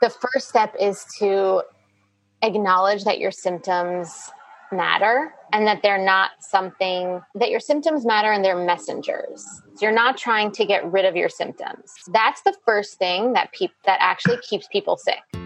the first step is to acknowledge that your symptoms matter and that they're not something that your symptoms matter and they're messengers. You're not trying to get rid of your symptoms. That's the first thing that that actually keeps people sick.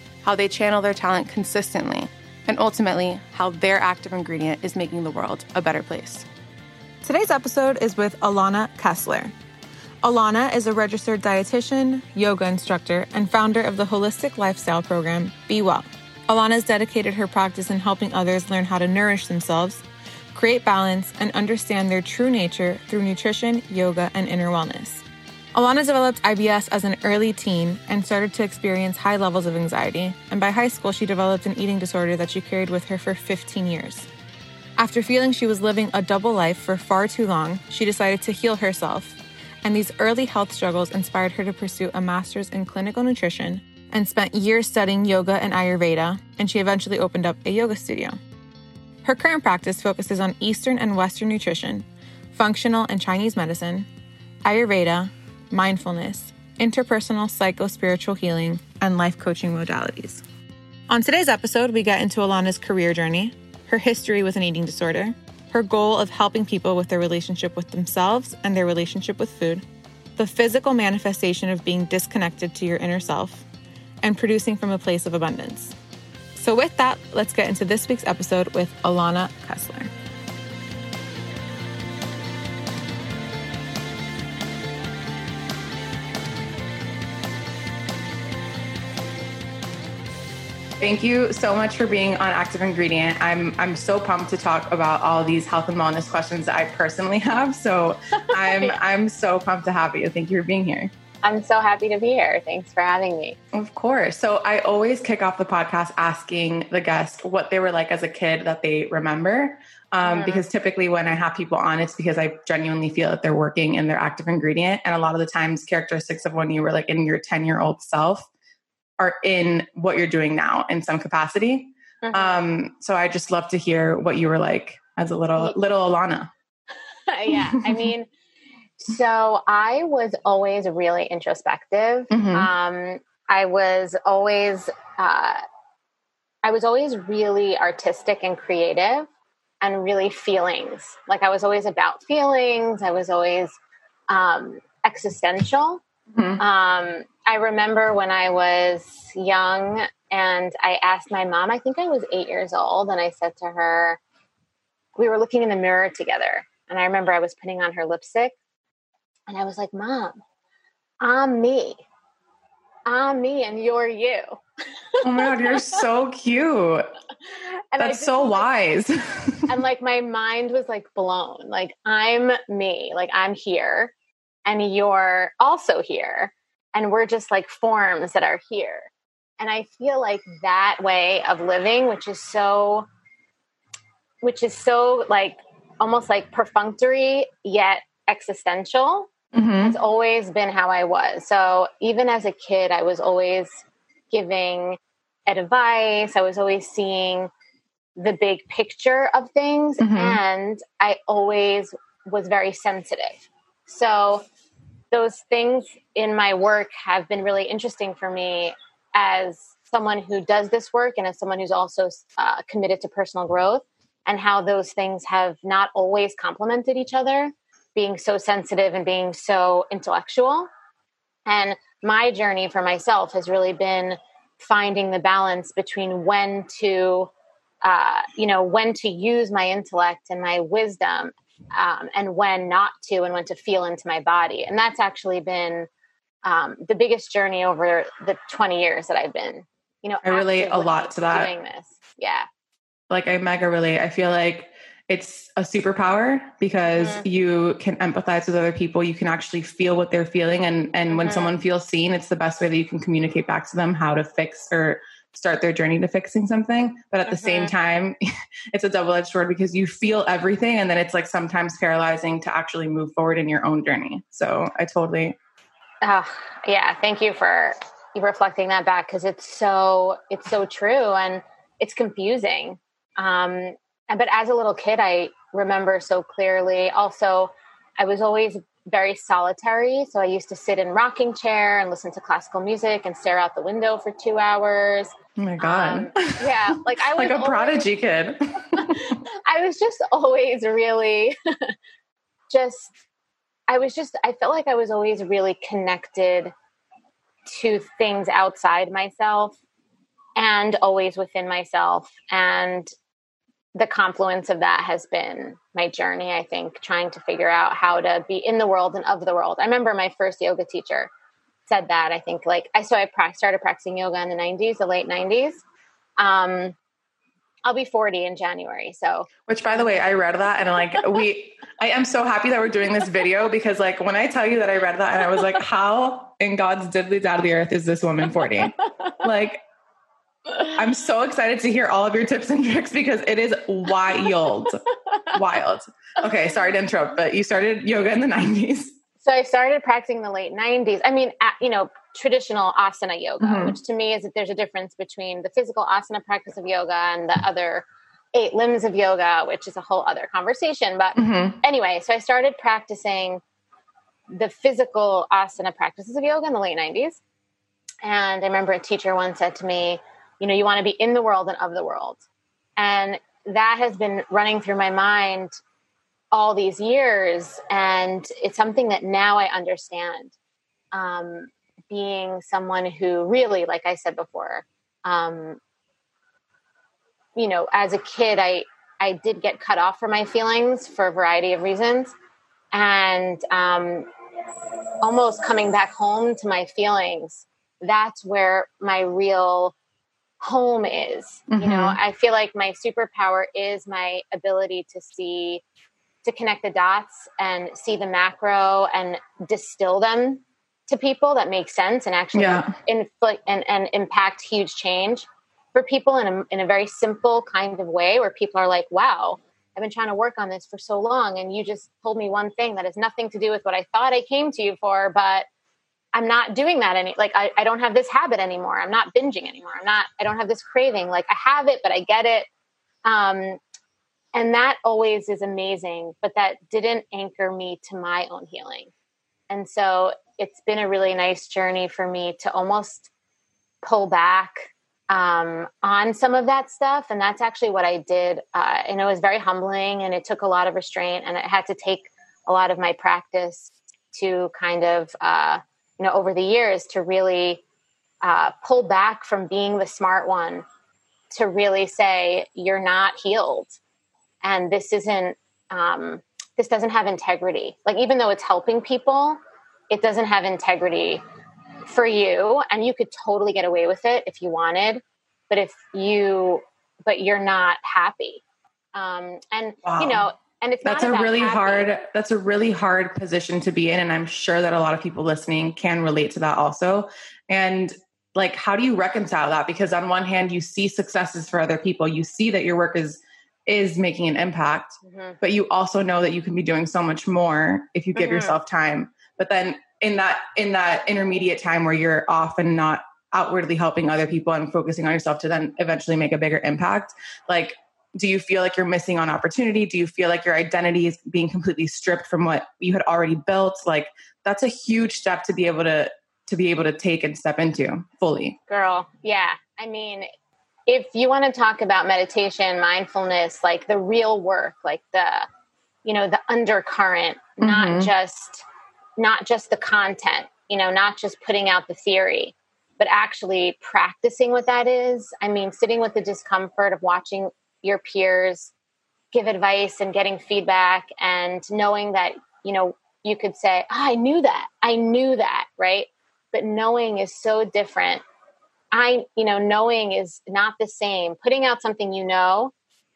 how they channel their talent consistently, and ultimately, how their active ingredient is making the world a better place. Today's episode is with Alana Kessler. Alana is a registered dietitian, yoga instructor, and founder of the holistic lifestyle program Be Well. Alana has dedicated her practice in helping others learn how to nourish themselves, create balance, and understand their true nature through nutrition, yoga, and inner wellness. Alana developed IBS as an early teen and started to experience high levels of anxiety, and by high school, she developed an eating disorder that she carried with her for 15 years. After feeling she was living a double life for far too long, she decided to heal herself, and these early health struggles inspired her to pursue a master's in clinical nutrition and spent years studying yoga and Ayurveda, and she eventually opened up a yoga studio. Her current practice focuses on Eastern and Western nutrition, functional and Chinese medicine, Ayurveda, mindfulness, interpersonal psycho spiritual healing, and life coaching modalities. On today's episode, we get into Alana's career journey, her history with an eating disorder, her goal of helping people with their relationship with themselves and their relationship with food, the physical manifestation of being disconnected to your inner self, and producing from a place of abundance. So, with that, let's get into this week's episode with Alana Kessler. Thank you so much for being on Active Ingredient. I'm I'm so pumped to talk about all these health and wellness questions that I personally have. So I'm I'm so pumped to have you. Thank you for being here. I'm so happy to be here. Thanks for having me. Of course. So I always kick off the podcast asking the guest what they were like as a kid that they remember. Um, mm-hmm. Because typically, when I have people on, it's because I genuinely feel that they're working in their active ingredient. And a lot of the times, characteristics of when you were like in your 10 year old self are in what you're doing now in some capacity. Mm-hmm. Um, so I just love to hear what you were like as a little little Alana. yeah, I mean, so I was always really introspective. Mm-hmm. Um, I was always uh, I was always really artistic and creative and really feelings. Like I was always about feelings. I was always um, existential. Mm-hmm. Um, I remember when I was young and I asked my mom, I think I was eight years old, and I said to her, we were looking in the mirror together. And I remember I was putting on her lipstick, and I was like, Mom, I'm me. I'm me, and you're you. oh my God, you're so cute. And That's so wise. and like my mind was like blown. Like, I'm me, like, I'm here, and you're also here and we're just like forms that are here and i feel like that way of living which is so which is so like almost like perfunctory yet existential mm-hmm. has always been how i was so even as a kid i was always giving advice i was always seeing the big picture of things mm-hmm. and i always was very sensitive so those things in my work have been really interesting for me as someone who does this work and as someone who's also uh, committed to personal growth and how those things have not always complemented each other being so sensitive and being so intellectual. And my journey for myself has really been finding the balance between when to uh, you know when to use my intellect and my wisdom um, and when not to and when to feel into my body and that's actually been um, the biggest journey over the 20 years that i've been you know i relate a lot to that doing this yeah Like I mega relate. I feel like it's a superpower because mm-hmm. you can empathize with other people. You can actually feel what they're feeling. And, and mm-hmm. when someone feels seen, it's the best way that you can communicate back to them how to fix or start their journey to fixing something. But at the same mm-hmm. time, it's a double edged sword because you feel everything. And then it's like sometimes paralyzing to actually move forward in your own journey. So I totally. Oh, yeah. Thank you for reflecting that back because it's so, it's so true. And it's confusing. Um, but as a little kid, I remember so clearly. Also, I was always very solitary. So I used to sit in rocking chair and listen to classical music and stare out the window for two hours. Oh my god! Um, yeah, like I was like a always, prodigy kid. I was just always really, just I was just I felt like I was always really connected to things outside myself and always within myself and the confluence of that has been my journey i think trying to figure out how to be in the world and of the world i remember my first yoga teacher said that i think like i so i started practicing yoga in the 90s the late 90s um I'll be 40 in January. So, which by the way, I read that and like, we, I am so happy that we're doing this video because like when I tell you that I read that and I was like, how in God's diddly dad of the earth is this woman 40? like, I'm so excited to hear all of your tips and tricks because it is wild. wild. Okay, sorry to interrupt, but you started yoga in the 90s. So I started practicing in the late 90s. I mean, you know, traditional asana yoga, mm-hmm. which to me is that there's a difference between the physical asana practice of yoga and the other eight limbs of yoga, which is a whole other conversation. But mm-hmm. anyway, so I started practicing the physical asana practices of yoga in the late 90s. And I remember a teacher once said to me, you know you want to be in the world and of the world. And that has been running through my mind all these years and it's something that now i understand. Um, being someone who really like i said before um, you know as a kid i i did get cut off from my feelings for a variety of reasons. And um, almost coming back home to my feelings that's where my real home is. Mm-hmm. You know, mm-hmm. I feel like my superpower is my ability to see, to connect the dots and see the macro and distill them to people that make sense and actually yeah. inflict and, and impact huge change for people in a, in a very simple kind of way where people are like, wow, I've been trying to work on this for so long. And you just told me one thing that has nothing to do with what I thought I came to you for, but I'm not doing that any like I, I don't have this habit anymore. I'm not binging anymore. I'm not I don't have this craving. Like I have it, but I get it. Um and that always is amazing, but that didn't anchor me to my own healing. And so it's been a really nice journey for me to almost pull back um, on some of that stuff. And that's actually what I did. Uh, and it was very humbling and it took a lot of restraint and it had to take a lot of my practice to kind of uh, you know over the years to really uh, pull back from being the smart one to really say you're not healed. And this isn't um, this doesn't have integrity. Like even though it's helping people it doesn't have integrity for you. And you could totally get away with it if you wanted but if you but you're not happy. Um, and wow. you know and it's that's a really happy. hard that's a really hard position to be in and i'm sure that a lot of people listening can relate to that also and like how do you reconcile that because on one hand you see successes for other people you see that your work is is making an impact mm-hmm. but you also know that you can be doing so much more if you give mm-hmm. yourself time but then in that in that intermediate time where you're often not outwardly helping other people and focusing on yourself to then eventually make a bigger impact like do you feel like you're missing on opportunity? Do you feel like your identity is being completely stripped from what you had already built? Like that's a huge step to be able to to be able to take and step into fully. Girl yeah. I mean if you want to talk about meditation mindfulness like the real work like the you know the undercurrent mm-hmm. not just not just the content you know not just putting out the theory but actually practicing what that is. I mean sitting with the discomfort of watching your peers give advice and getting feedback and knowing that you know you could say oh, i knew that i knew that right but knowing is so different i you know knowing is not the same putting out something you know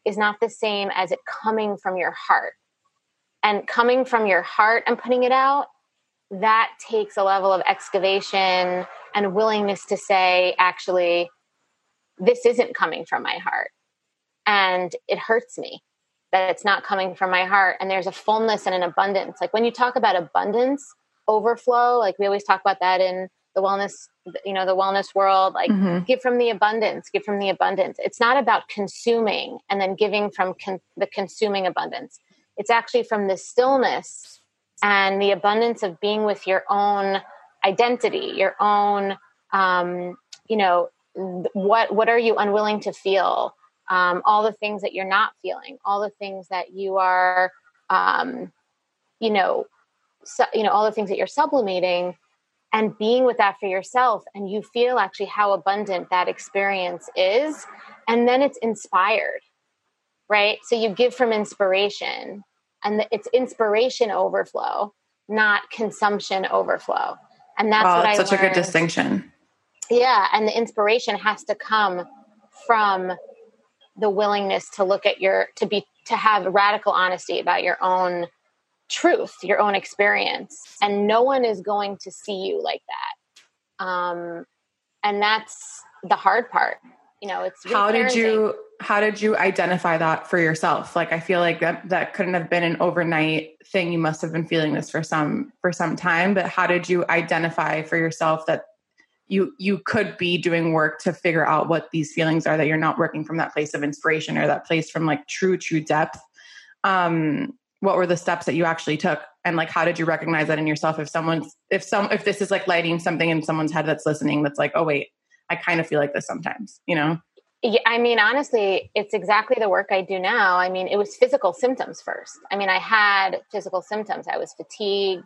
is not the same as it coming from your heart. And coming from your heart and putting it out, that takes a level of excavation and willingness to say, actually, this isn't coming from my heart. And it hurts me that it's not coming from my heart. And there's a fullness and an abundance. Like when you talk about abundance, overflow, like we always talk about that in the wellness, you know, the wellness world, like mm-hmm. give from the abundance, give from the abundance. It's not about consuming and then giving from con- the consuming abundance. It's actually from the stillness and the abundance of being with your own identity, your own, um, you know, what what are you unwilling to feel? Um, all the things that you're not feeling, all the things that you are, um, you know, su- you know, all the things that you're sublimating, and being with that for yourself, and you feel actually how abundant that experience is, and then it's inspired, right? So you give from inspiration, and it's inspiration overflow, not consumption overflow, and that's wow, what that's I such learned. a good distinction yeah and the inspiration has to come from the willingness to look at your to be to have radical honesty about your own truth your own experience and no one is going to see you like that. Um and that's the hard part. You know it's how did you how did you identify that for yourself? Like i feel like that that couldn't have been an overnight thing. You must have been feeling this for some for some time but how did you identify for yourself that you you could be doing work to figure out what these feelings are that you're not working from that place of inspiration or that place from like true true depth um what were the steps that you actually took and like how did you recognize that in yourself if someone's if some if this is like lighting something in someone's head that's listening that's like oh wait i kind of feel like this sometimes you know yeah, I mean, honestly, it's exactly the work I do now. I mean, it was physical symptoms first. I mean, I had physical symptoms. I was fatigued.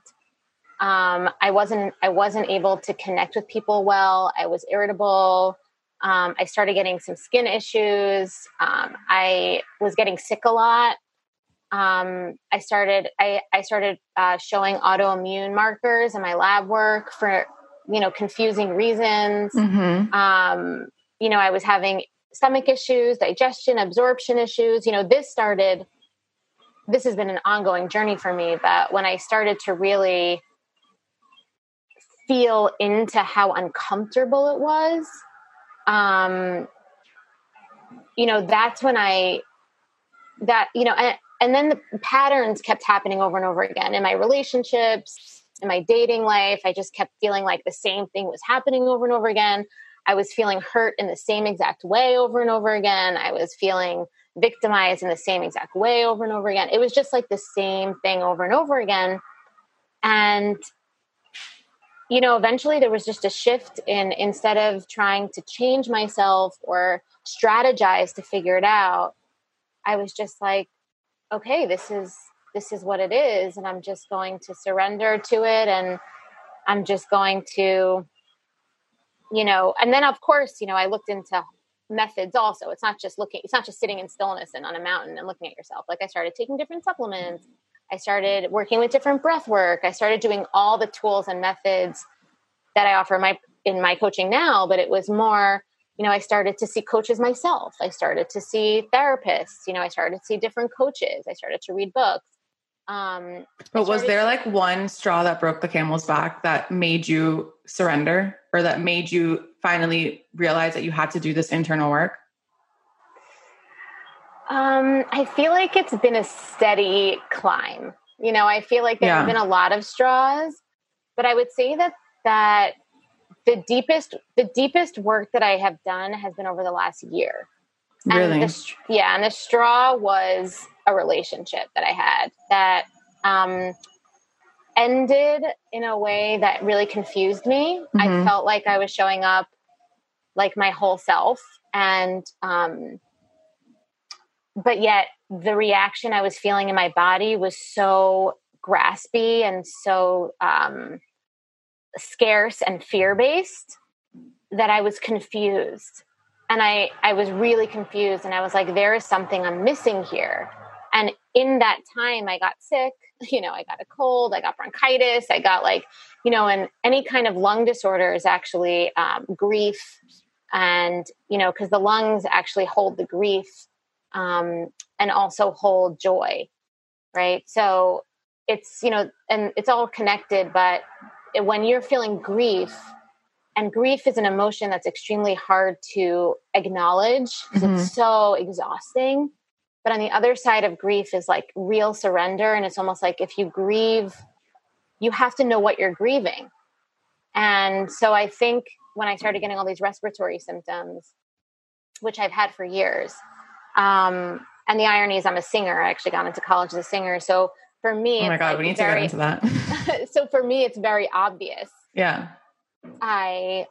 Um, I wasn't I wasn't able to connect with people well. I was irritable. Um, I started getting some skin issues. Um, I was getting sick a lot. Um, I started I, I started uh, showing autoimmune markers in my lab work for you know confusing reasons. Mm-hmm. Um, you know, I was having stomach issues, digestion, absorption issues. You know, this started. This has been an ongoing journey for me. But when I started to really feel into how uncomfortable it was um you know that's when i that you know and, and then the patterns kept happening over and over again in my relationships in my dating life. I just kept feeling like the same thing was happening over and over again. I was feeling hurt in the same exact way over and over again. I was feeling victimized in the same exact way over and over again. It was just like the same thing over and over again. And you know, eventually there was just a shift in instead of trying to change myself or strategize to figure it out, I was just like, okay, this is this is what it is and I'm just going to surrender to it and I'm just going to you know, and then of course, you know, I looked into methods also. It's not just looking it's not just sitting in stillness and on a mountain and looking at yourself. Like I started taking different supplements I started working with different breath work. I started doing all the tools and methods that I offer my in my coaching now, but it was more, you know, I started to see coaches myself. I started to see therapists, you know, I started to see different coaches. I started to read books. Um, but was there like one straw that broke the camel's back that made you surrender or that made you finally realize that you had to do this internal work? Um, I feel like it's been a steady climb. You know, I feel like there have been a lot of straws, but I would say that that the deepest the deepest work that I have done has been over the last year. Really? And the, yeah, and the straw was a relationship that I had that um, ended in a way that really confused me. Mm-hmm. I felt like I was showing up like my whole self, and um, but yet the reaction I was feeling in my body was so graspy and so um, scarce and fear based that I was confused. And I, I was really confused. And I was like, there is something I'm missing here. And in that time, I got sick. You know, I got a cold, I got bronchitis, I got like, you know, and any kind of lung disorder is actually um, grief. And, you know, because the lungs actually hold the grief um, and also hold joy, right? So it's, you know, and it's all connected, but when you're feeling grief, and grief is an emotion that's extremely hard to acknowledge mm-hmm. it's so exhausting. But on the other side of grief is like real surrender. And it's almost like if you grieve, you have to know what you're grieving. And so I think when I started getting all these respiratory symptoms, which I've had for years, um, and the irony is I'm a singer. I actually got into college as a singer. So for me, oh my god, like we need very, to get into that. so for me, it's very obvious. Yeah. I,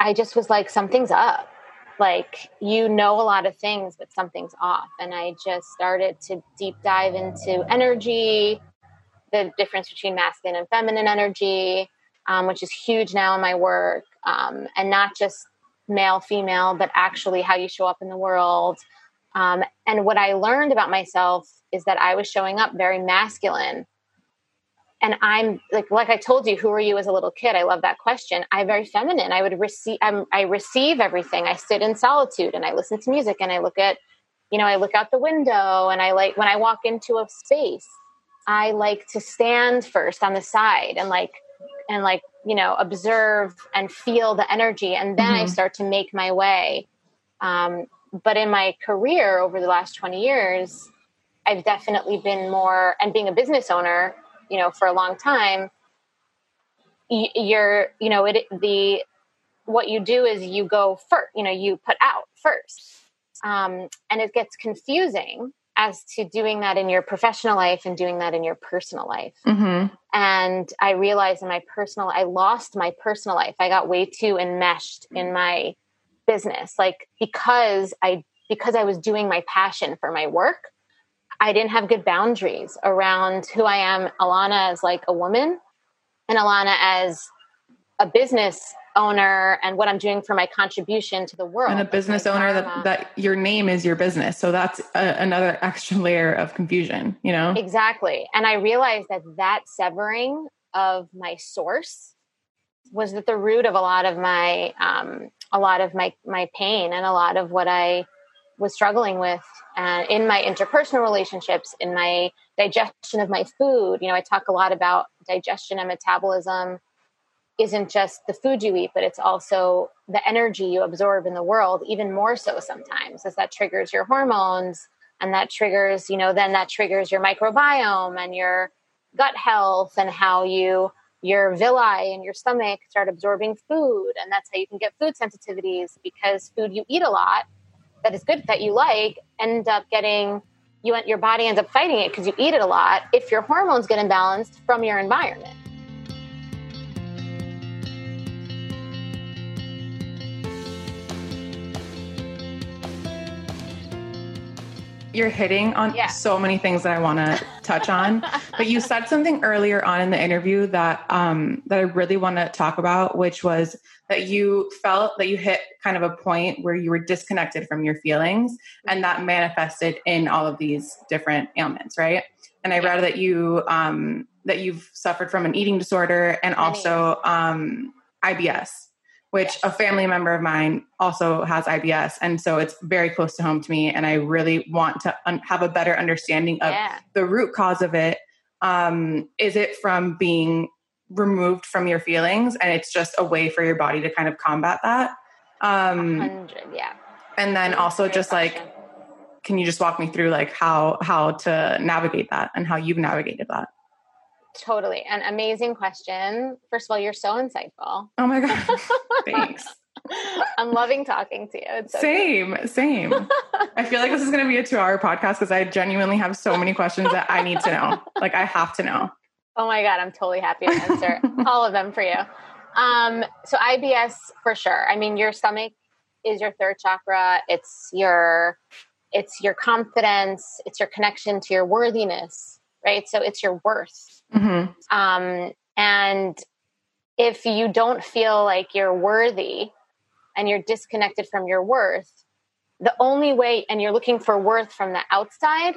I just was like, something's up. Like you know a lot of things, but something's off. And I just started to deep dive into energy, the difference between masculine and feminine energy, um, which is huge now in my work, um, and not just male, female, but actually how you show up in the world. Um, and what I learned about myself is that I was showing up very masculine. And I'm like, like I told you, who are you as a little kid? I love that question. I'm very feminine. I would receive, I'm, I receive everything. I sit in solitude and I listen to music and I look at, you know, I look out the window and I like when I walk into a space, I like to stand first on the side and like and like you know observe and feel the energy and then mm-hmm. i start to make my way um, but in my career over the last 20 years i've definitely been more and being a business owner you know for a long time you're you know it the what you do is you go first you know you put out first um, and it gets confusing as to doing that in your professional life and doing that in your personal life. Mm-hmm. And I realized in my personal, I lost my personal life. I got way too enmeshed in my business, like because I because I was doing my passion for my work. I didn't have good boundaries around who I am, Alana as like a woman, and Alana as a business owner and what I'm doing for my contribution to the world. And a business owner that, that your name is your business. So that's a, another extra layer of confusion, you know? Exactly. And I realized that that severing of my source was at the root of a lot of my, um, a lot of my, my pain and a lot of what I was struggling with uh, in my interpersonal relationships, in my digestion of my food. You know, I talk a lot about digestion and metabolism isn't just the food you eat, but it's also the energy you absorb in the world, even more so sometimes, as that triggers your hormones and that triggers, you know, then that triggers your microbiome and your gut health and how you your villi and your stomach start absorbing food and that's how you can get food sensitivities because food you eat a lot that is good that you like end up getting you your body ends up fighting it because you eat it a lot if your hormones get imbalanced from your environment you're hitting on yeah. so many things that I want to touch on. but you said something earlier on in the interview that um, that I really want to talk about, which was that you felt that you hit kind of a point where you were disconnected from your feelings, and that manifested in all of these different ailments, right? And I read that you um, that you've suffered from an eating disorder and also um, IBS which a family member of mine also has IBS. And so it's very close to home to me. And I really want to un- have a better understanding of yeah. the root cause of it. Um, is it from being removed from your feelings and it's just a way for your body to kind of combat that? Um, 100, yeah. And then also just question. like, can you just walk me through like how how to navigate that and how you've navigated that? Totally. An amazing question. First of all, you're so insightful. Oh my God. Thanks. I'm loving talking to you. So same, same. I feel like this is going to be a two hour podcast because I genuinely have so many questions that I need to know. Like, I have to know. Oh my God. I'm totally happy to answer all of them for you. Um, so, IBS for sure. I mean, your stomach is your third chakra, it's your it's your confidence, it's your connection to your worthiness, right? So it's your worth. Mm-hmm. Um, and if you don't feel like you're worthy and you're disconnected from your worth, the only way, and you're looking for worth from the outside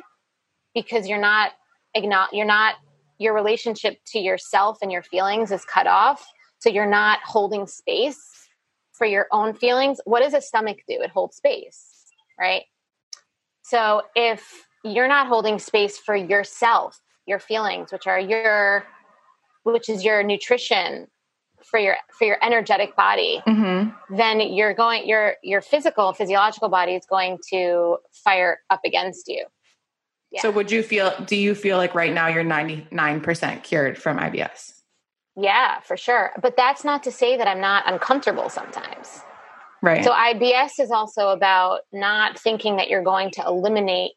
because you're not, you're not, your relationship to yourself and your feelings is cut off. So you're not holding space for your own feelings. What does a stomach do? It holds space, right? So if you're not holding space for yourself, your feelings, which are your which is your nutrition for your for your energetic body, mm-hmm. then you're going your your physical physiological body is going to fire up against you. Yeah. So would you feel do you feel like right now you're 99% cured from IBS? Yeah, for sure. But that's not to say that I'm not uncomfortable sometimes. Right. So IBS is also about not thinking that you're going to eliminate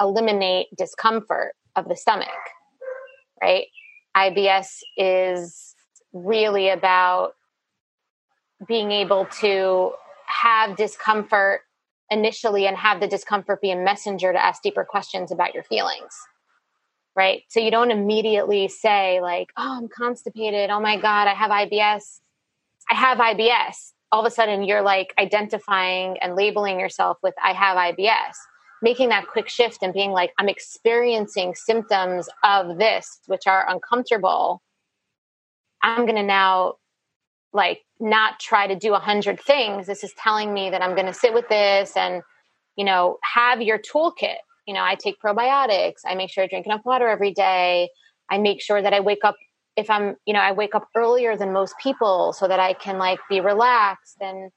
eliminate discomfort of the stomach. Right? IBS is really about being able to have discomfort initially and have the discomfort be a messenger to ask deeper questions about your feelings right so you don't immediately say like oh i'm constipated oh my god i have ibs i have ibs all of a sudden you're like identifying and labeling yourself with i have ibs making that quick shift and being like i'm experiencing symptoms of this which are uncomfortable i'm going to now like not try to do a hundred things. This is telling me that I'm going to sit with this and, you know, have your toolkit. You know, I take probiotics. I make sure I drink enough water every day. I make sure that I wake up if I'm, you know, I wake up earlier than most people so that I can like be relaxed and,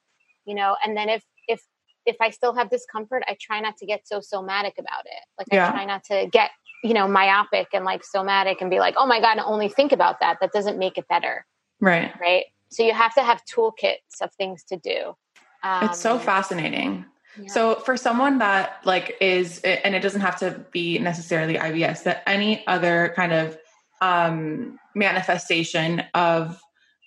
you know, and then if, if, if I still have discomfort, I try not to get so somatic about it. Like yeah. I try not to get, you know, myopic and like somatic and be like, oh my God, only think about that. That doesn't make it better. Right. Right. So you have to have toolkits of things to do. Um, it's so um, fascinating. Yeah. So for someone that like is, and it doesn't have to be necessarily IBS, that any other kind of um, manifestation of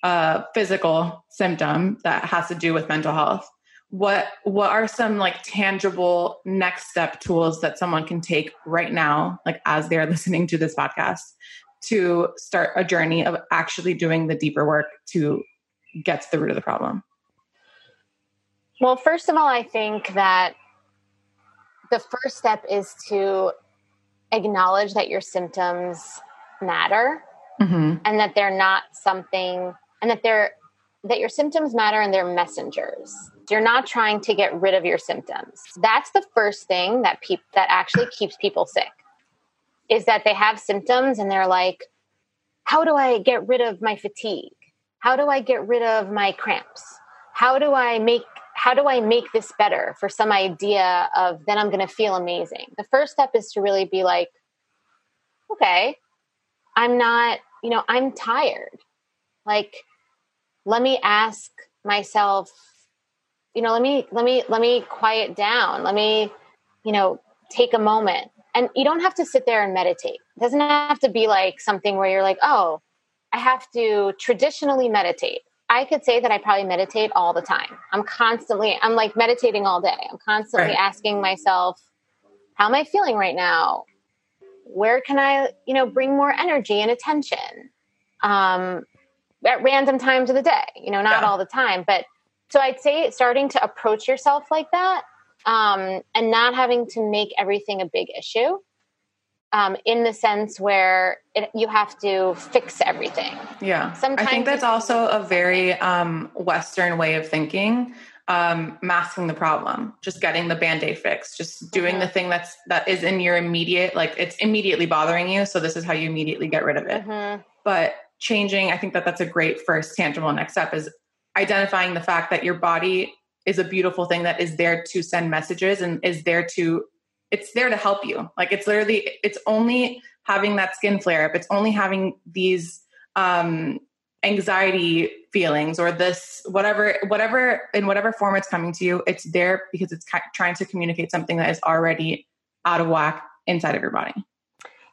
a physical symptom that has to do with mental health, what what are some like tangible next step tools that someone can take right now, like as they're listening to this podcast, to start a journey of actually doing the deeper work to get to the root of the problem? Well, first of all, I think that the first step is to acknowledge that your symptoms matter mm-hmm. and that they're not something and that they're that your symptoms matter and they're messengers you're not trying to get rid of your symptoms that's the first thing that that actually keeps people sick is that they have symptoms and they're like how do i get rid of my fatigue how do I get rid of my cramps? How do I make how do I make this better for some idea of then I'm going to feel amazing? The first step is to really be like, okay, I'm not, you know, I'm tired. Like, let me ask myself, you know, let me, let me, let me quiet down. Let me, you know, take a moment. And you don't have to sit there and meditate. It doesn't have to be like something where you're like, oh, I have to traditionally meditate. I could say that I probably meditate all the time. I'm constantly, I'm like meditating all day. I'm constantly right. asking myself, how am I feeling right now? Where can I, you know, bring more energy and attention? Um, at random times of the day, you know, not yeah. all the time, but so I'd say starting to approach yourself like that um, and not having to make everything a big issue um, in the sense where it, you have to fix everything. Yeah. Sometimes I think that's also a very um, Western way of thinking. Um, masking the problem, just getting the band-aid fix, just doing mm-hmm. the thing that's that is in your immediate, like it's immediately bothering you. So this is how you immediately get rid of it. Mm-hmm. But changing, I think that that's a great first tangible next step is identifying the fact that your body is a beautiful thing that is there to send messages and is there to it's there to help you. Like it's literally, it's only having that skin flare up. It's only having these um, anxiety feelings or this whatever, whatever in whatever form it's coming to you. It's there because it's trying to communicate something that is already out of whack inside of your body.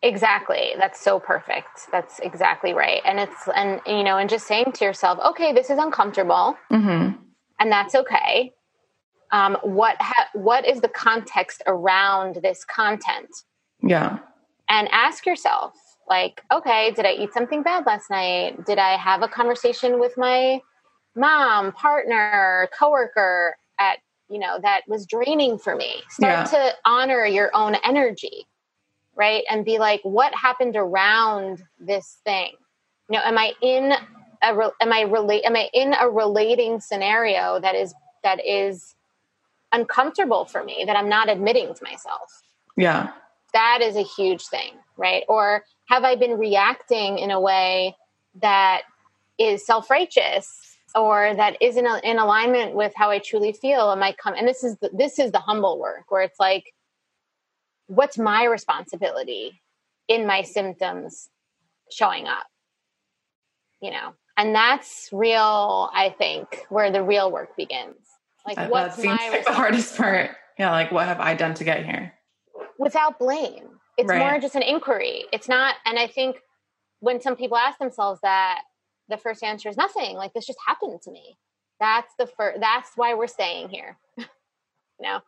Exactly. That's so perfect. That's exactly right. And it's, and, you know, and just saying to yourself, okay, this is uncomfortable. Mm-hmm. And that's okay um, what ha- what is the context around this content yeah and ask yourself like okay did i eat something bad last night did i have a conversation with my mom partner coworker at you know that was draining for me start yeah. to honor your own energy right and be like what happened around this thing you know am i in a re- am i relate am i in a relating scenario that is that is uncomfortable for me that I'm not admitting to myself. Yeah. That is a huge thing, right? Or have I been reacting in a way that is self righteous or that isn't in alignment with how I truly feel? Am I come? And this is the, this is the humble work where it's like, what's my responsibility in my symptoms showing up? You know, and that's real. I think where the real work begins. Like, that, what's that seems my like the hardest part? Yeah, like what have I done to get here? Without blame. It's Right. more just an inquiry. It's not, and I think when some people ask themselves that, the first answer is nothing. Like this just happened to me. That's the first. That's why we're staying here. you know,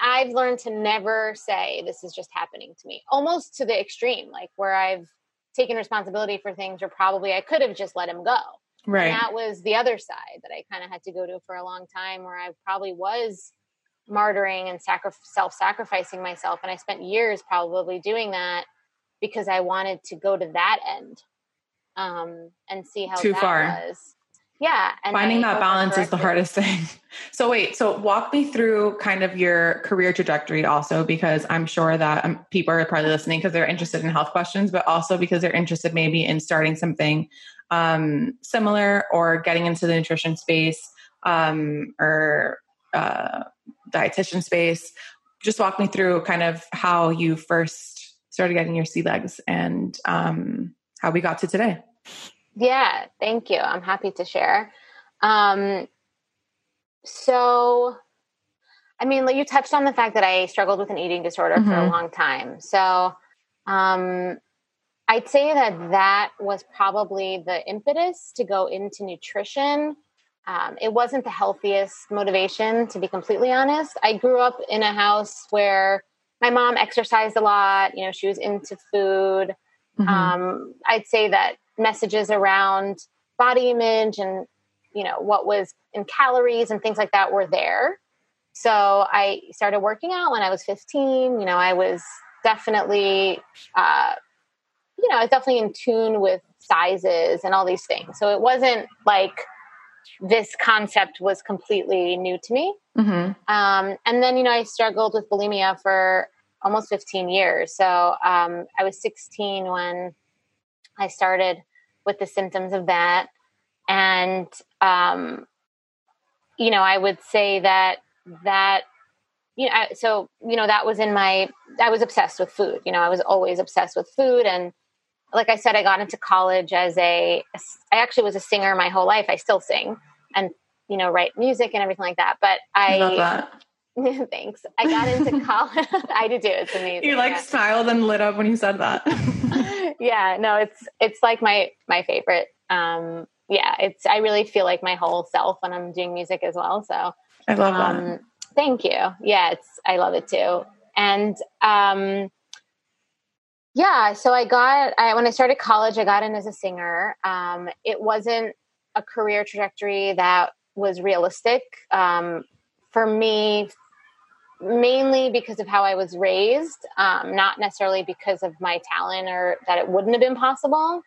I've learned to never say this is just happening to me. Almost to the extreme, like where I've taken responsibility for things, or probably I could have just let him go. Right. And that was the other side that I kind of had to go to for a long time, where I probably was martyring and sacri- self-sacrificing myself, and I spent years probably doing that because I wanted to go to that end um, and see how Too that far. was. Yeah, and Finding I that balance is the hardest thing. So wait, so walk me through kind of your career trajectory also because I'm sure that um, people are probably listening because they're interested in health questions, but also because they're interested maybe in starting something um, similar or getting into the nutrition space um, or uh, dietitian space. Just walk me through kind of how you first started getting your sea legs and um, how we got to today. Yeah, thank you. I'm happy to share. Um, so, I mean, like you touched on the fact that I struggled with an eating disorder for a Mhm. long time. So, um, I'd say that that was probably the impetus to go into nutrition. Um, it wasn't the healthiest motivation, to be completely honest. I grew up in a house where my mom exercised a lot. You know, she was into food Mhm. um, I'd say that messages around body image and you know what was in calories and things like that were there. So I started working out when I was 15. You know, I was definitely, uh, you know, I was definitely in tune with sizes and all these things. So it wasn't like this concept was completely new to me. Mhm. Um, and then, you know, I struggled with bulimia for almost 15 years. So um, I was 16 when I started with the symptoms of that. And, um, you know, I would say that, that, you know, I- so, you know, that was in my, I was obsessed with food. You know, I was always obsessed with food. And like I said, I got into college as a, I actually was a singer my whole life. I still sing and, you know, write music and everything like that. But I that. Thanks. I got into college. I did do. It's amazing. You like yeah. smiled and lit up when you said that. yeah, no, it's it's like my my favorite. Um, yeah, it's I really feel like my whole self when I'm doing music as well. So I love that. um, thank you. Yeah, it's I love it too. And um, yeah, so I got I, when I started college, I got in as a singer. Um, it wasn't a career trajectory that was realistic um, for me, mainly because of how I was raised, um, not necessarily because of my talent or that it wouldn't have been possible.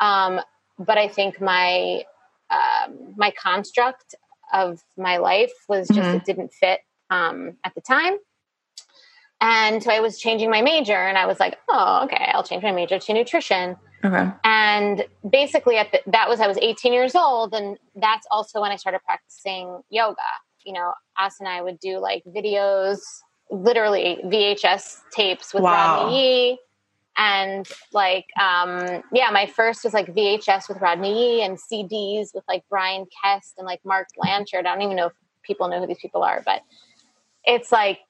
Um, but I think my um, my construct of my life was just Mhm. it didn't fit um, at the time. And so I was changing my major, and I was like, "Oh, okay, I'll change my major to nutrition." okay. And basically, at the, that was I was 18 years old, and that's also when I started practicing yoga. You know, us and I would do like videos, literally VHS tapes with Wow. Rodney Yee, and like, um, yeah, my first was like VHS with Rodney Yee and CDs with like Brian Kest and like Mark Blanchard. I don't even know if people know who these people are, but it's like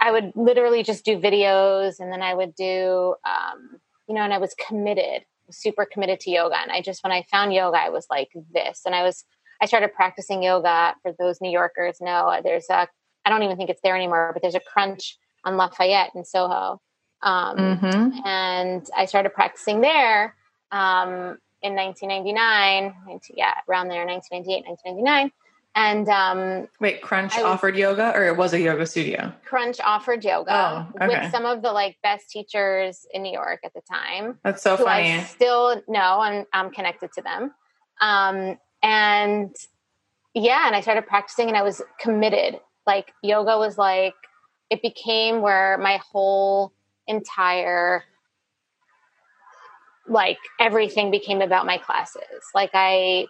I would literally just do videos, and then I would do, um, you know, and I was committed super committed to yoga and i just when i found yoga i was like this and i was i started practicing yoga for those new yorkers know there's a i don't even think it's there anymore but there's a crunch on lafayette in soho um, Mm-hmm. and i started practicing there um, in 1999 19, yeah around there 1998 1999 and um, Wait, Crunch I offered yoga or it was a yoga studio? crunch offered yoga Oh, okay. with some of the like best teachers in new york at the time That's so funny. I still know and I'm connected to them. Um, and yeah, and I started practicing and I was committed Like yoga was like, it became where my whole entire like everything became about my classes. Like I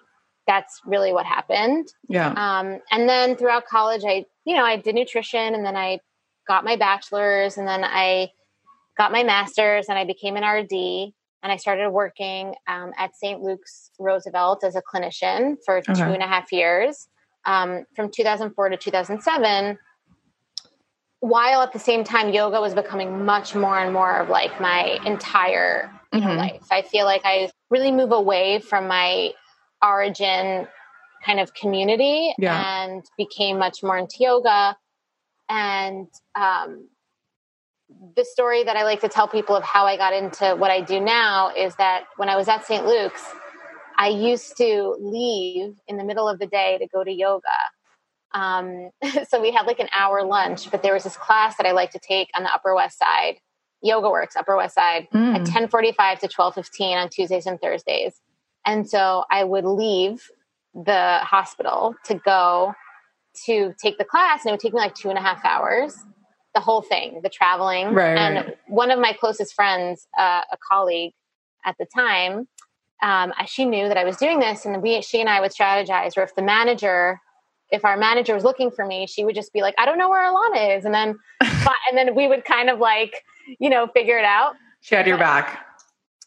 that's really what happened. Yeah. Um, and then throughout college, I, you know, I did nutrition and then I got my bachelor's and then I got my master's and I became an RD and I started working um, at St. Luke's Roosevelt as a clinician for okay. two and a half years um, from 2004 to 2007 while at the same time yoga was becoming much more and more of like my entire mm-hmm. life i feel like i really move away from my origin kind of community yeah. and became much more into yoga and um, the story that i like to tell people of how i got into what i do now is that when i was at st luke's i used to leave in the middle of the day to go to yoga um, so we had like an hour lunch, but there was this class that I like to take on the Upper West Side, Yoga Works, Upper West Side, mm. at ten forty five to twelve fifteen on Tuesdays and Thursdays. And so I would leave the hospital to go to take the class, and it would take me like two and a half hours. The whole thing, the traveling, right, and right. one of my closest friends, uh, a colleague at the time, um, she knew that I was doing this, and we, she and I would strategize. Or if the manager if our manager was looking for me, she would just be like, I don't know where Alana is. And then, and then we would kind of like, you know, figure it out. She had your but, back.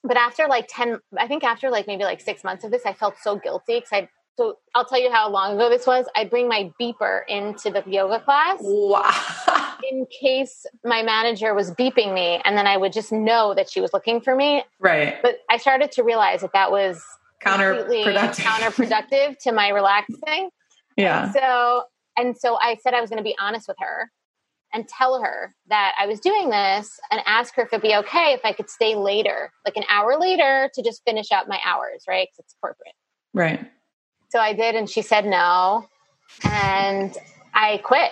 But after like 10, I think after like maybe like six months of this, I felt so guilty because I, so I'll tell you how long ago this was. I'd bring my beeper into the yoga class. Wow. In case my manager was beeping me and then I would just know that she was looking for me. Right. But I started to realize that that was counterproductive, counterproductive to my relaxing. Yeah. And so and so I said I was going to be honest with her and tell her that I was doing this and ask her if it'd be okay if I could stay later, like an hour later to just finish up my hours, right? Because it's corporate. Right. So I did, and she said no. And I quit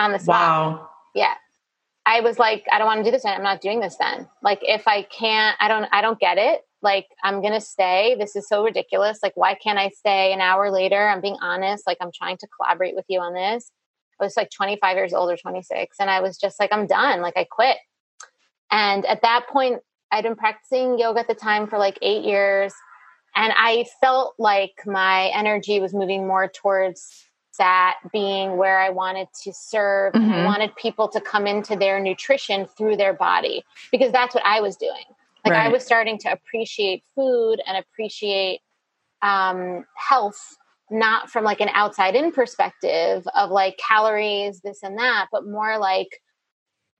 on the spot. Wow. Yeah. I was like, I don't want to do this. I'm not doing this then. Like, if I can't, I don't, I don't get it like i'm gonna stay this is so ridiculous like why can't i stay an hour later i'm being honest like i'm trying to collaborate with you on this i was like 25 years old or 26 and i was just like i'm done like i quit and at that point i'd been practicing yoga at the time for like eight years and i felt like my energy was moving more towards that being where i wanted to serve mm-hmm. i wanted people to come into their nutrition through their body because that's what i was doing like right. I was starting to appreciate food and appreciate um, health, not from like an outside in perspective of like calories, this and that, but more like,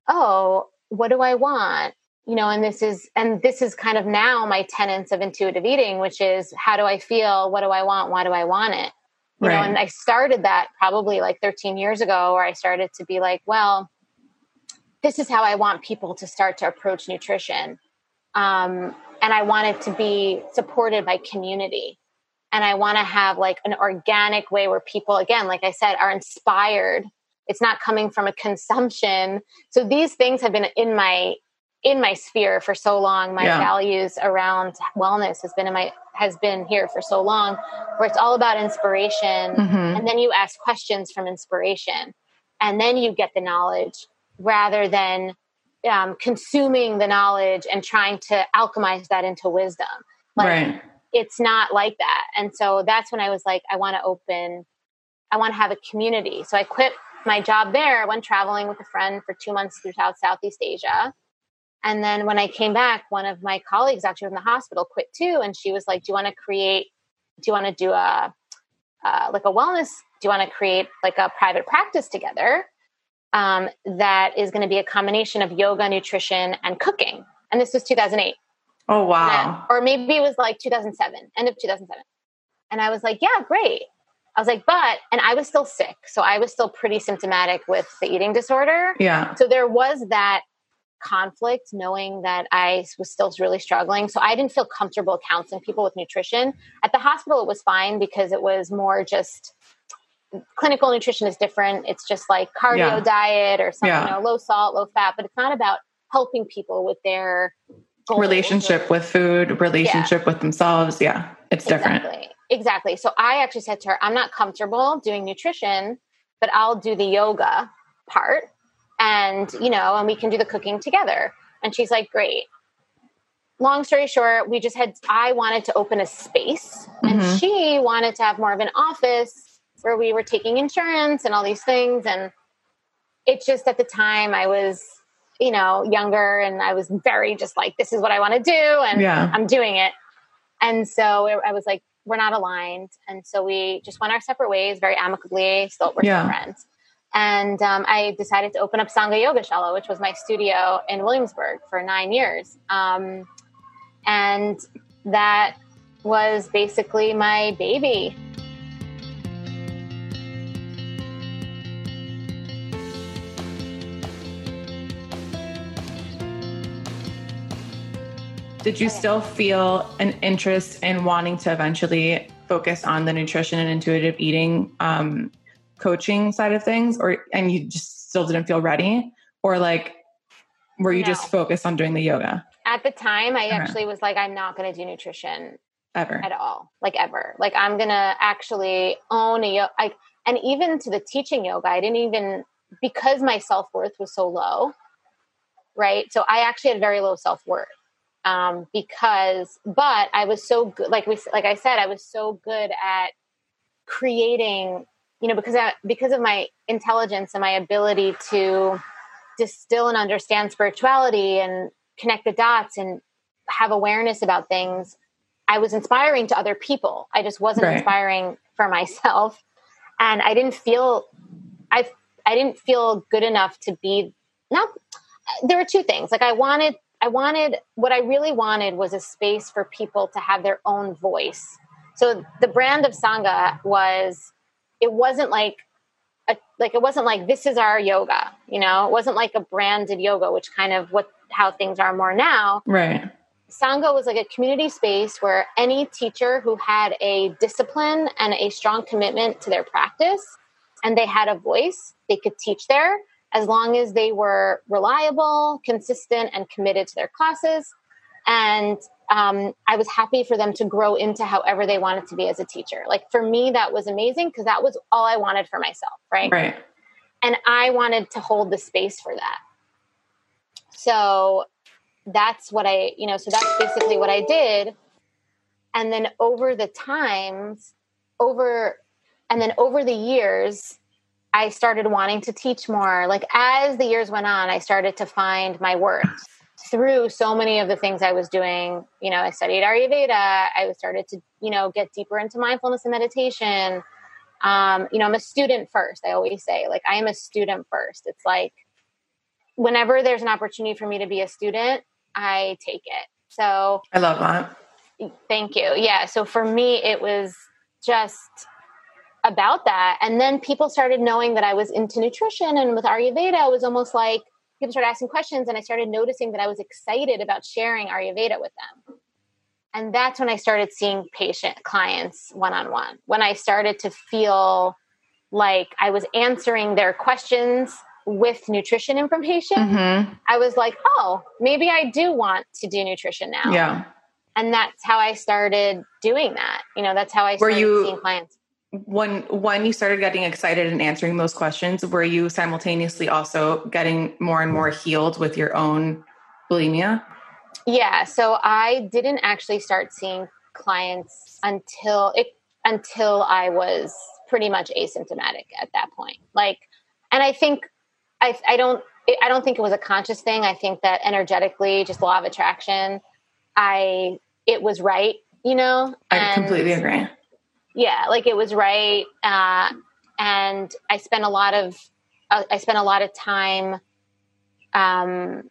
oh, what do I want? You know, and this is, and this is kind of now my tenets of intuitive eating, which is how do I feel? What do I want? Why do I want it? You right. know, and I started that probably like 13 years ago, where I started to be like, well, this is how I want people to start to approach nutrition um, and I want it to be supported by community. And I want to have like an organic way where people, again, like I said, are inspired. It's not coming from a consumption. So these things have been in my in my sphere for so long. My yeah. values around wellness has been in my has been here for so long, where it's all about inspiration, mm-hmm. and then you ask questions from inspiration, and then you get the knowledge rather than um, consuming the knowledge and trying to alchemize that into wisdom. Like, right. It's not like that. And so that's when I was like, I want to open, I want to have a community. So I quit my job there, I went traveling with a friend for two months throughout Southeast Asia. And then when I came back, one of my colleagues actually from the hospital quit too. And she was like, Do you want to create, do you want to do a, uh, like a wellness, do you want to create like a private practice together? um, that is going to be a combination of yoga, nutrition, and cooking. And this was 2008. Oh, wow. or maybe it was like 2007, end of 2007. And I was like, yeah, great. I was like, but, and I was still sick. So I was still pretty symptomatic with the eating disorder. Yeah. So there was that conflict knowing that I was still really struggling. So I didn't feel comfortable counseling people with nutrition. At the hospital, it was fine because it was more just clinical nutrition is different. It's just like cardio yeah. diet or something, yeah. you know, low salt, low fat, but it's not about helping people with their goals. relationship with food, relationship yeah. with themselves. Yeah, it's different. Exactly. exactly. So I actually said to her, I'm not comfortable doing nutrition but I'll do the yoga part and, you know, and we can do the cooking together. And she's like, great. Long story short, we just had, I wanted to open a space and Mhm. she wanted to have more of an office where we were taking insurance and all these things. And it's just at the time I was, you know, younger and I was very just like, this is what I want to do. And Yeah. I'm doing it. And so it, I was like, we're not aligned. And so we just went our separate ways very amicably. Still, we're Yeah. still friends. And um, I decided to open up Sangha Yoga Shala, which was my studio in Williamsburg for nine years. Um, and that was basically my baby. Did you still feel an interest in wanting to eventually focus on the nutrition and intuitive eating um, coaching side of things, or and you just still didn't feel ready, or like were you No. just focused on doing the yoga At the time, I Okay. actually was like, I'm not going to do nutrition ever? at all, like ever. Like I'm gonna actually own a yoga. Like, and even to the teaching yoga, I didn't even because my self worth was so low, right? So I actually had very low self worth um, because, but I was so good. Like we, like I said, I was so good at creating. You know, because I, because of my intelligence and my ability to distill and understand spirituality and connect the dots and have awareness about things I was inspiring to other people. I just wasn't Right. inspiring for myself. And I didn't feel I I didn't feel good enough to be not there were two things. Like I wanted I wanted what I really wanted was a space for people to have their own voice. So the brand of Sangha was it wasn't like a, like it wasn't like this is our yoga, you know? It wasn't like a branded yoga, which kind of what how things are more now. Right. Sangha was like a community space where any teacher who had a discipline and a strong commitment to their practice and they had a voice, they could teach there as long as they were reliable, consistent, and committed to their classes. And um, I was happy for them to grow into however they wanted to be as a teacher. Like for me, that was amazing because that was all I wanted for myself, right? Right. and I wanted to hold the space for that. So that's what I, you know, so that's basically what I did. And then over the times, over, and then over the years, I started wanting to teach more. Like as the years went on, I started to find my worth through so many of the things I was doing. You know, I studied Ayurveda. I started to, you know, get deeper into mindfulness and meditation um, you know, I'm a student first. I always say, like, I am a student first. It's like whenever there's an opportunity for me to be a student, I take it. So I love that. thank you. Yeah. So for me, it was just about that. And then people started knowing that I was into nutrition and with Ayurveda, it was almost like people started asking questions and I started noticing that I was excited about sharing Ayurveda with them. And that's when I started seeing patient clients one on one. When I started to feel like I was answering their questions with nutrition information, hmm I was like, oh, maybe I do want to do nutrition now Yeah. and that's how I started doing that. You know, that's how I Were started you- seeing clients. When when you started getting excited and answering those questions, were you simultaneously also getting more and more healed with your own bulimia? Yeah, so I didn't actually start seeing clients until it until I was pretty much asymptomatic at that point. Like, and I think I I don't I don't think it was a conscious thing. I think that energetically, just law of attraction, I it was right. You know, I And- completely agree. Yeah like it was right uh, and i spent a lot of uh, i spent a lot of time um,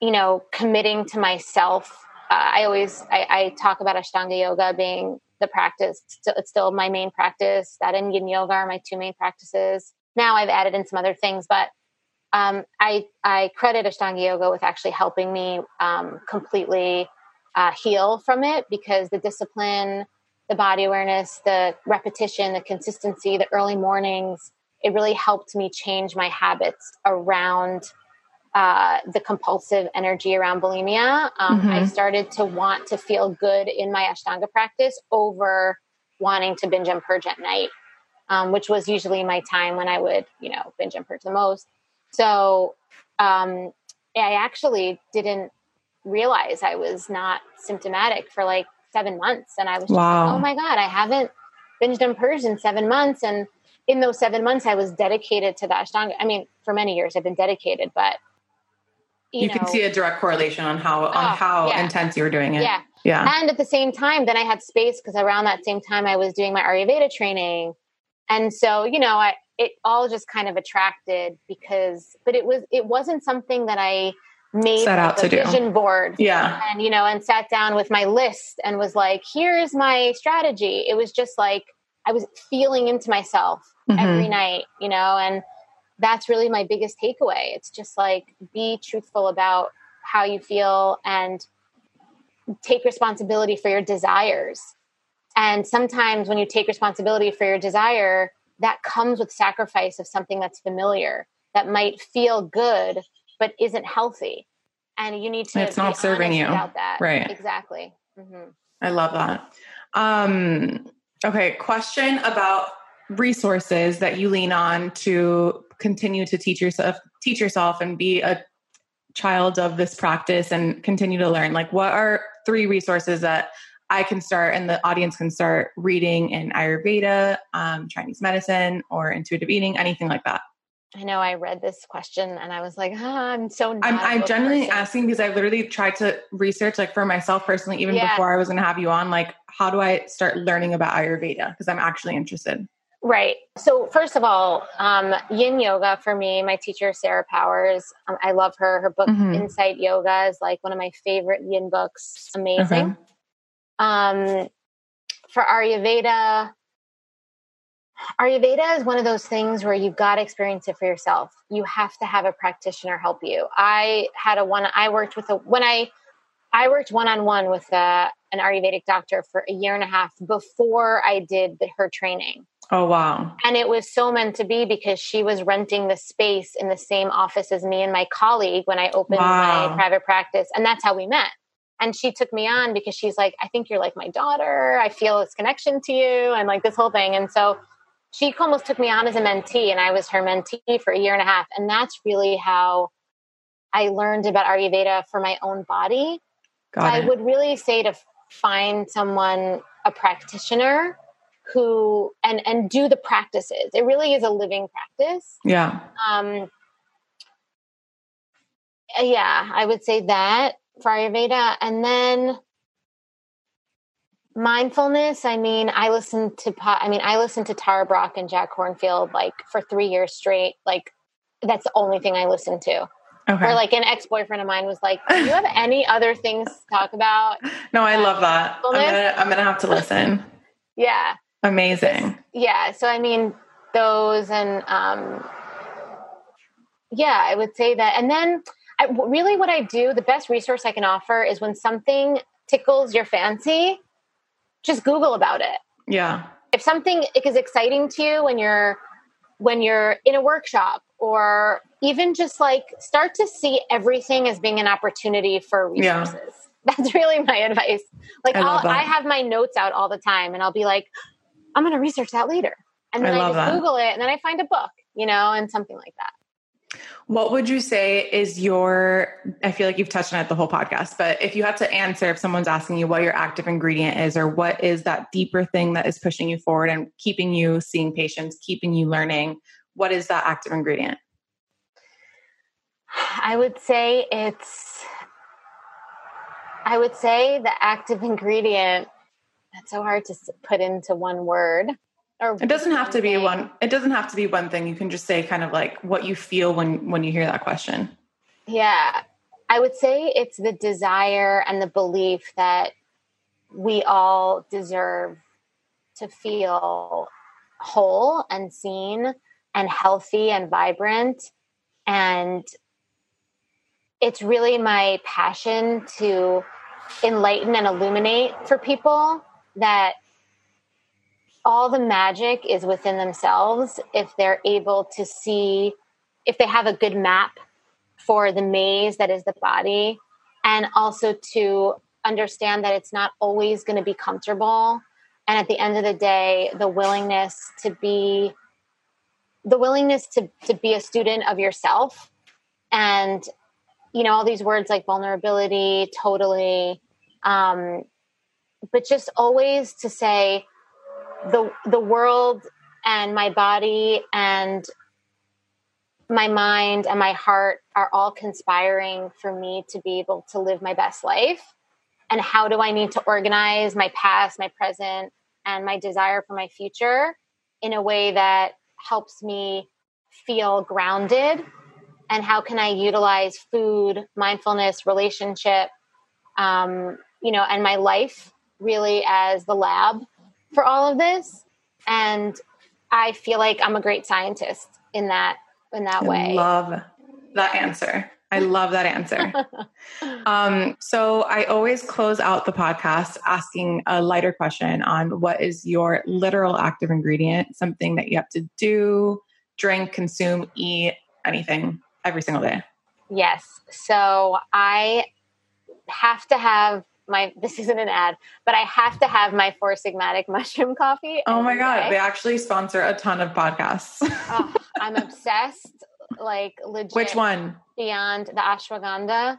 you know committing to myself. Uh, i always I, I talk about ashtanga yoga being the practice it's still my main practice that and yin yoga are my two main practices. Now i've added in some other things but um, I, I credit ashtanga yoga with actually helping me um, completely uh, heal from it because the discipline the body awareness, the repetition, the consistency, the early mornings, it really helped me change my habits around uh, the compulsive energy around bulimia. Um, I Mhm. started to want to feel good in my Ashtanga practice over wanting to binge and purge at night. um, which was usually my time when I would, you know, binge and purge the most. So um, I actually didn't realize I was not symptomatic for like seven months. And I was wow. like, oh my God, I haven't binged and purged in seven months. And in those seven months, I was dedicated to the Ashtanga. I mean, for many years, I've been dedicated, but you, you know, can see a direct correlation on how on oh, how yeah. intense you were doing it. Yeah, yeah. And at the same time, then I had space because around that same time, I was doing my Ayurveda training, and so you know, I it all just kind of attracted because, but it was it wasn't something that I made set out like to vision do. board. Yeah. And, you know, and sat down with my list and was like, here's my strategy. It was just like, I was feeling into myself mm-hmm. every night, you know, and that's really my biggest takeaway. It's just like, be truthful about how you feel and take responsibility for your desires. And sometimes when you take responsibility for your desire, that comes with sacrifice of something that's familiar that might feel good but isn't healthy. And you need to it's not serving you. about that. Right. Exactly. Mm-hmm. i love that. Um okay question about resources that you lean on to continue to teach yourself teach yourself and be a child of this practice and continue to learn. Like what are three resources that i can start and the audience can start reading in ayurveda um, chinese medicine or intuitive eating anything like that I know I read this question and I was like, ah, I'm so. I'm, I'm genuinely person. asking because I literally tried to research, like for myself personally, even yeah. before I was going to have you on, like, how do I start learning about Ayurveda? Because I'm actually interested. Right. So, first of all, um, Yin Yoga for me, my teacher, Sarah Powers, um, I love her. Her book, mm-hmm. Insight Yoga, is like one of my favorite Yin books. Amazing. Okay. Um, for Ayurveda, Ayurveda is one of those things where you've got to experience it for yourself. You have to have a practitioner help you. I had a one, I worked with a, when I, I worked one on one with a, an Ayurvedic doctor for a year and a half before I did the, her training. Oh, wow. And it was so meant to be because she was renting the space in the same office as me and my colleague when I opened wow. my private practice. And that's how we met. And she took me on because she's like, I think you're like my daughter. I feel this connection to you and like this whole thing. And so she almost took me on as a mentee and I was her mentee for a year and a half. And that's really how I learned about Ayurveda for my own body. I would really say to find someone, a practitioner who and and do the practices. It really is a living practice. Yeah. Um yeah, I would say that for Ayurveda. And then mindfulness. I mean i listened to i mean i listened to tara Brach and jack kornfield like for three years straight like that's the only thing i listened to. Okay. or like an ex-boyfriend of mine was like do you have any other things to talk about? No i um, love that. I'm gonna, I'm gonna have to listen. Yeah. Amazing. Yeah so i mean those and um yeah i would say that. And then I, really what i do the best resource i can offer is when something tickles your fancy just Google about it. Yeah. If something is exciting to you when you're when you're in a workshop or even just like start to see everything as being an opportunity for resources. Yeah. That's really my advice. Like I, I, have my notes out all the time and I'll be like, I'm going to research that later. And then I, I just that. Google it and then I find a book, you know, and something like that. What would you say is your, I feel like you've touched on it the whole podcast, but if you had to answer, if someone's asking you what your active ingredient is, or what is that deeper thing that is pushing you forward and keeping you seeing patients, keeping you learning, what is that active ingredient? I would say it's, I would say the active ingredient, that's so hard to put into one word. Or it doesn't have to be one. It doesn't have to be one thing. You can just say kind of like what you feel when when you hear that question. Yeah, I would say it's the desire and the belief that we all deserve to feel whole and seen and healthy and vibrant and it's really my passion to enlighten and illuminate for people that all the magic is within themselves if they're able to see if they have a good map for the maze that is the body and also to understand that it's not always going to be comfortable. And at the end of the day the willingness to be the willingness to to be a student of yourself and you know all these words like vulnerability totally um but just always to say the the world and my body and my mind and my heart are all conspiring for me to be able to live my best life. And how do i need to organize my past my present and my desire for my future in a way that helps me feel grounded? And how can i utilize food mindfulness relationship um, you know and my life really as the lab for all of this and i feel like i'm a great scientist in that in that I way love that answer I love that answer. um, so I always close out the podcast asking a lighter question on what is your literal active ingredient, something that you have to do, drink, consume, eat, anything every single day. Yes. So I have to have my this isn't an ad, but I have to have my Four Sigmatic mushroom coffee. Oh my god, day. they actually sponsor a ton of podcasts. oh, I'm obsessed. Like legit. Which one? Beyond the ashwagandha.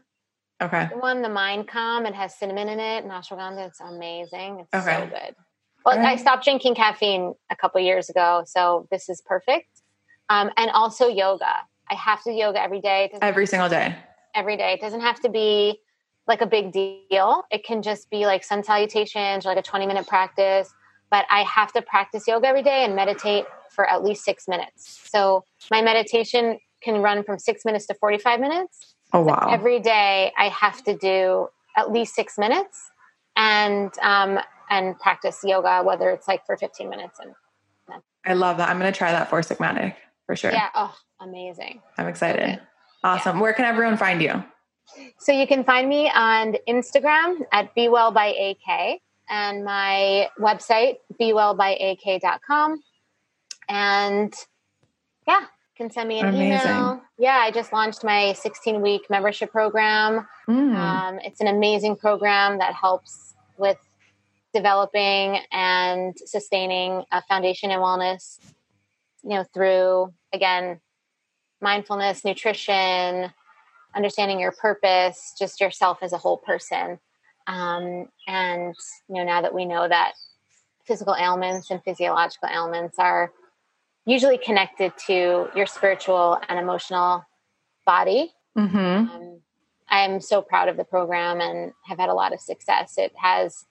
Okay. The one, the mind calm, it has cinnamon in it and ashwagandha. It's amazing. It's okay. so good. Well, right. I stopped drinking caffeine a couple years ago, so this is perfect. Um, and also yoga. I have to yoga every day. Every single day. Every day. It doesn't have to be like a big deal. It can just be like sun salutations or like a 20 minute practice. But I have to practice yoga every day and meditate for at least six minutes. So my meditation can run from six minutes to 45 minutes. Oh, wow. every day I have to do at least six minutes and, um, and practice yoga, whether it's like for 15 minutes. And, I love that. I'm going to try that Four Sigmatic for sure. Yeah. Oh, amazing. I'm excited. Awesome. Yeah. Where can everyone find you? So you can find me on Instagram at Be Well by AK and my website, bewellbyak.com. And yeah, can send me an Amazing. email. Yeah, I just launched my 16 week membership program. Mm. Um, it's an amazing program that helps with developing and sustaining a foundation in wellness, you know, through again, mindfulness, nutrition, understanding your purpose, just yourself as a whole person. Um, and, you know, now that we know that physical ailments and physiological ailments are usually connected to your spiritual and emotional body. Mm-hmm. Um, I'm so proud of the program and have had a lot of success. It has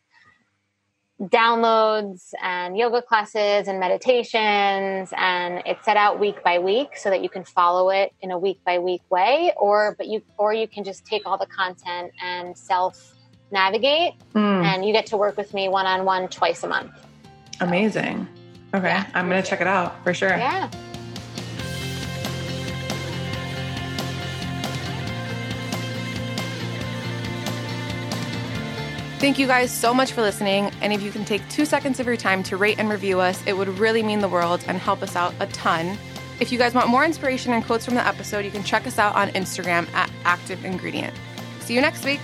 downloads and yoga classes and meditations and it's set out week by week so that you can follow it in a week by week way or but you or you can just take all the content and self navigate mm. and you get to work with me one on one twice a month. Amazing. Okay. Yeah. I'm going to check it out for sure. Yeah. Thank you guys so much for listening. And if you can take two seconds of your time to rate and review us, it would really mean the world and help us out a ton. If you guys want more inspiration and quotes from the episode, you can check us out on Instagram at Active Ingredient. See you next week.